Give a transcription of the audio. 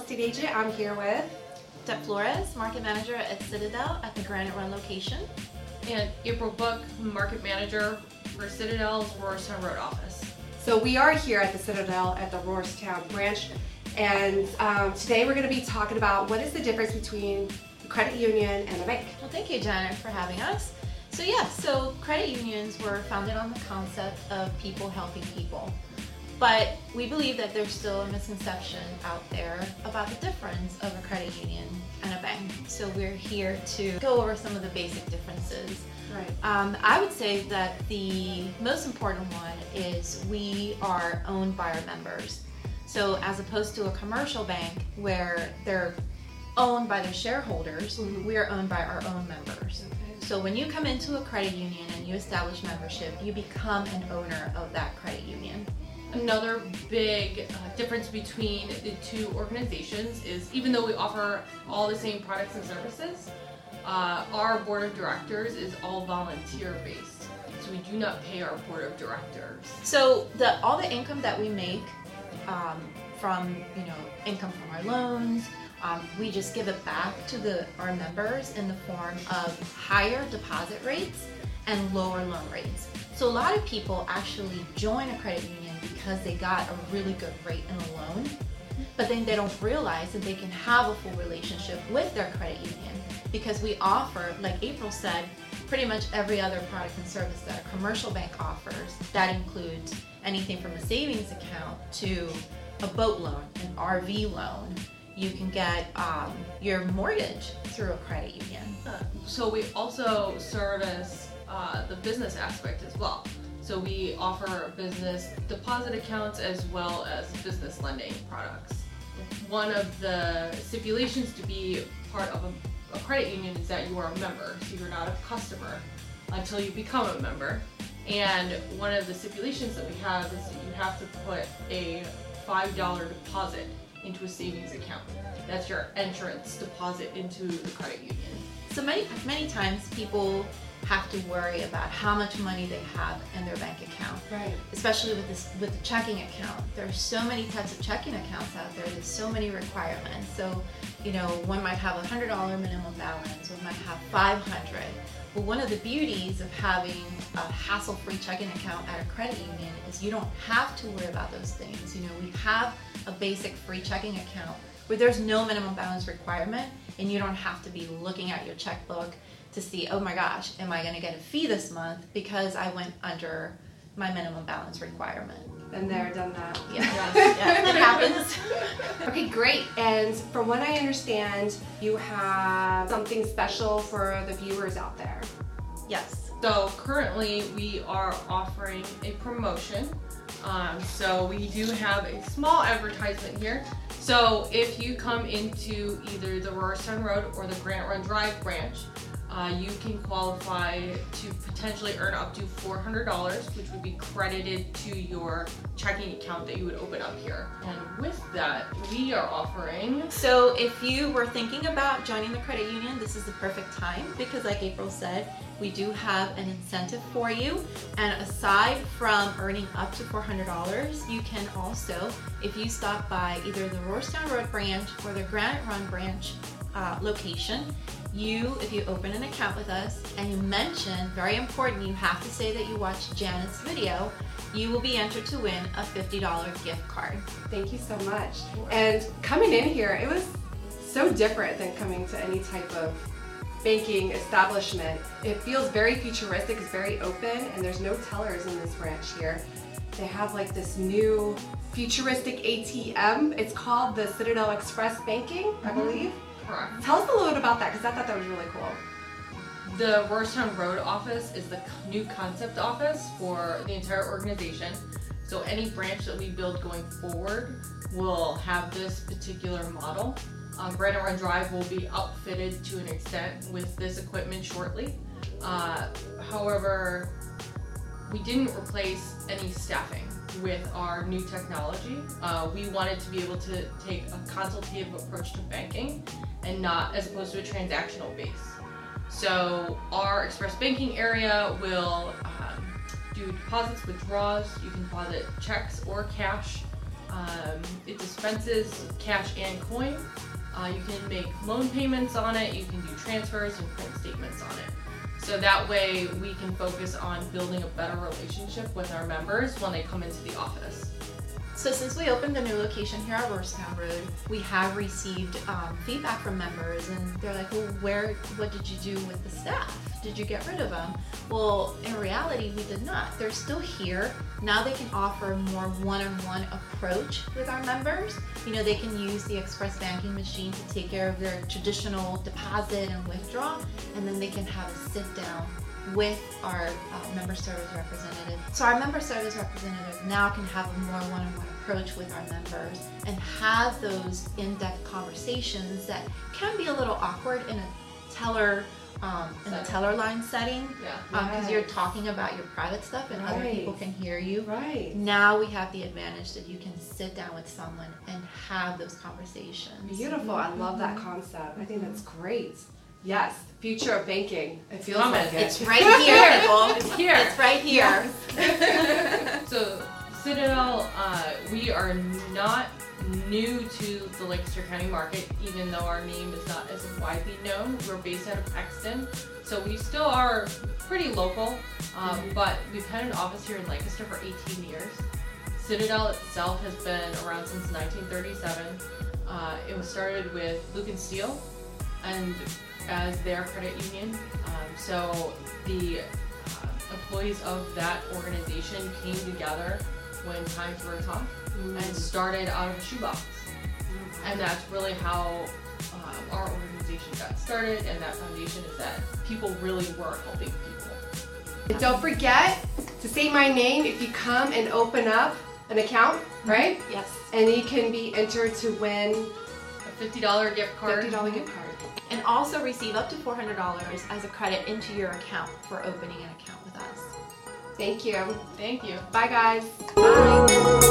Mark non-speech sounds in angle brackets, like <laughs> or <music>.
estate agent. I'm here with Deb Flores, market manager at Citadel at the Granite Run location. And April Book, market manager for Citadel's Rohrerstown Road office. So we are here at the Citadel at the Rohrerstown branch, and um, today we're going to be talking about what is the difference between a credit union and a bank. Well, thank you, Janet, for having us. So yeah, so credit unions were founded on the concept of people helping people. But we believe that there's still a misconception out there about the difference of a credit union and a bank. So we're here to go over some of the basic differences. Right. Um, I would say that the most important one is we are owned by our members. So as opposed to a commercial bank where they're owned by their shareholders, Mhm. we are owned by our own members. Okay. So when you come into a credit union and you establish membership, you become an owner of that credit union. Another big uh, difference between the two organizations is even though we offer all the same products and services, uh, our board of directors is all volunteer based. So we do not pay our board of directors. So the all the income that we make um, from you know income from our loans, um, we just give it back to the our members in the form of higher deposit rates and lower loan rates. So a lot of people actually join a credit union because they got a really good rate in a loan, but then they don't realize that they can have a full relationship with their credit union because we offer, like April said, pretty much every other product and service that a commercial bank offers. That includes anything from a savings account to a boat loan, an RV loan. You can get um, your mortgage through a credit union. So we also service uh, the business aspect as well. So we offer business deposit accounts as well as business lending products. One of the stipulations to be part of a, a credit union is that you are a member, so you're not a customer until you become a member. And one of the stipulations that we have is that you have to put a $5 deposit into a savings account. That's your entrance deposit into the credit union. So many many times people have to worry about how much money they have in their bank account. Right. especially with this with the checking account There are so many types of checking accounts out there there's so many requirements so you know one might have a hundred dollar minimum balance one might have 500 but one of the beauties of having a hassle-free checking account at a credit union is you don't have to worry about those things you know we have a basic free checking account where there's no minimum balance requirement and you don't have to be looking at your checkbook to see oh my gosh am i going to get a fee this month because i went under my minimum balance requirement. Been there, done that. Yeah, <laughs> yeah, it happens. <laughs> Okay, great. And from what I understand, you have something special for the viewers out there. Yes. So currently we are offering a promotion. Um, so we do have a small advertisement here. So if you come into either the Rohrerstown Road or the Granite Run Drive branch, uh, you can qualify to potentially earn up to $400, which would be credited to your checking account that you would open up here. And with that, we are offering So if you were thinking about joining the credit union, this is the perfect time because, like April said, we do have an incentive for you. And aside from earning up to $400, you can also, if you stop by either the Rohrerstown Road branch or the Granite Run branch uh, location, you, if you open an account with us and you mention, very important, you have to say that you watched Janet's video, you will be entered to win a $50 gift card. Thank you so much. And coming in here, it was so different than coming to any type of banking establishment. It feels very futuristic, it's very open, and there's no tellers in this branch here. They have like this new futuristic ATM. It's called the Citadel Express Banking, I believe. Correct. Tell us a little bit about that because I thought that was really cool. The Rohrerstown Road office is the new concept office for the entire organization. So any branch that we build going forward will have this particular model. Um, Granite Run Drive will be outfitted to an extent with this equipment shortly. Uh, however, we didn't replace any staffing with our new technology. Uh, we wanted to be able to take a consultative approach to banking and not as opposed to a transactional base. So our express banking area will um, do deposits, withdrawals. You can deposit checks or cash. Um, it dispenses cash and coin. Uh, you can make loan payments on it. You can do transfers and print statements on it. So that way we can focus on building a better relationship with our members when they come into the office. So since we opened the new location here at Rohrerstown Road, we have received um, feedback from members, and they're like, "Well, where? What did you do with the staff? Did you get rid of them?" Well, in reality, we did not. They're still here. Now they can offer a more one-on-one approach with our members. You know, they can use the express banking machine to take care of their traditional deposit and withdraw, and then they can have a sit down with our uh, member service representative. So our member service representative now can have a more one-on-one approach with our members and have those in-depth conversations that can be a little awkward in a teller um, in a teller line setting Yeah. because you're talking about your private stuff and other people can hear you. Right. Now we have the advantage that you can sit down with someone and have those conversations. Beautiful. I love that concept. I think that's great. Yes, future of banking. It feels Coming. like it. It's right <laughs> here, Nicole. It's here. It's right here. <laughs> So Citadel, uh, we are not new to the Lancaster County market, even though our name is not as widely known. We're based out of Exton, so we still are pretty local, um, but we've had an office here in Lancaster for 18 years. Citadel itself has been around since 1937. Uh, it was started with Lukens Steel, and as their credit union. Um, so the uh, employees of that organization came together when times were tough and started out of a shoebox. And that's really how um, our organization got started, and that foundation is that people really were helping people. And don't forget to say my name if you come and open up an account, right? Yes. And you can be entered to win A $50 gift card. $50 gift card and also receive up to $400 as a credit into your account for opening an account with us. Thank you. Thank you. Bye, guys. Bye.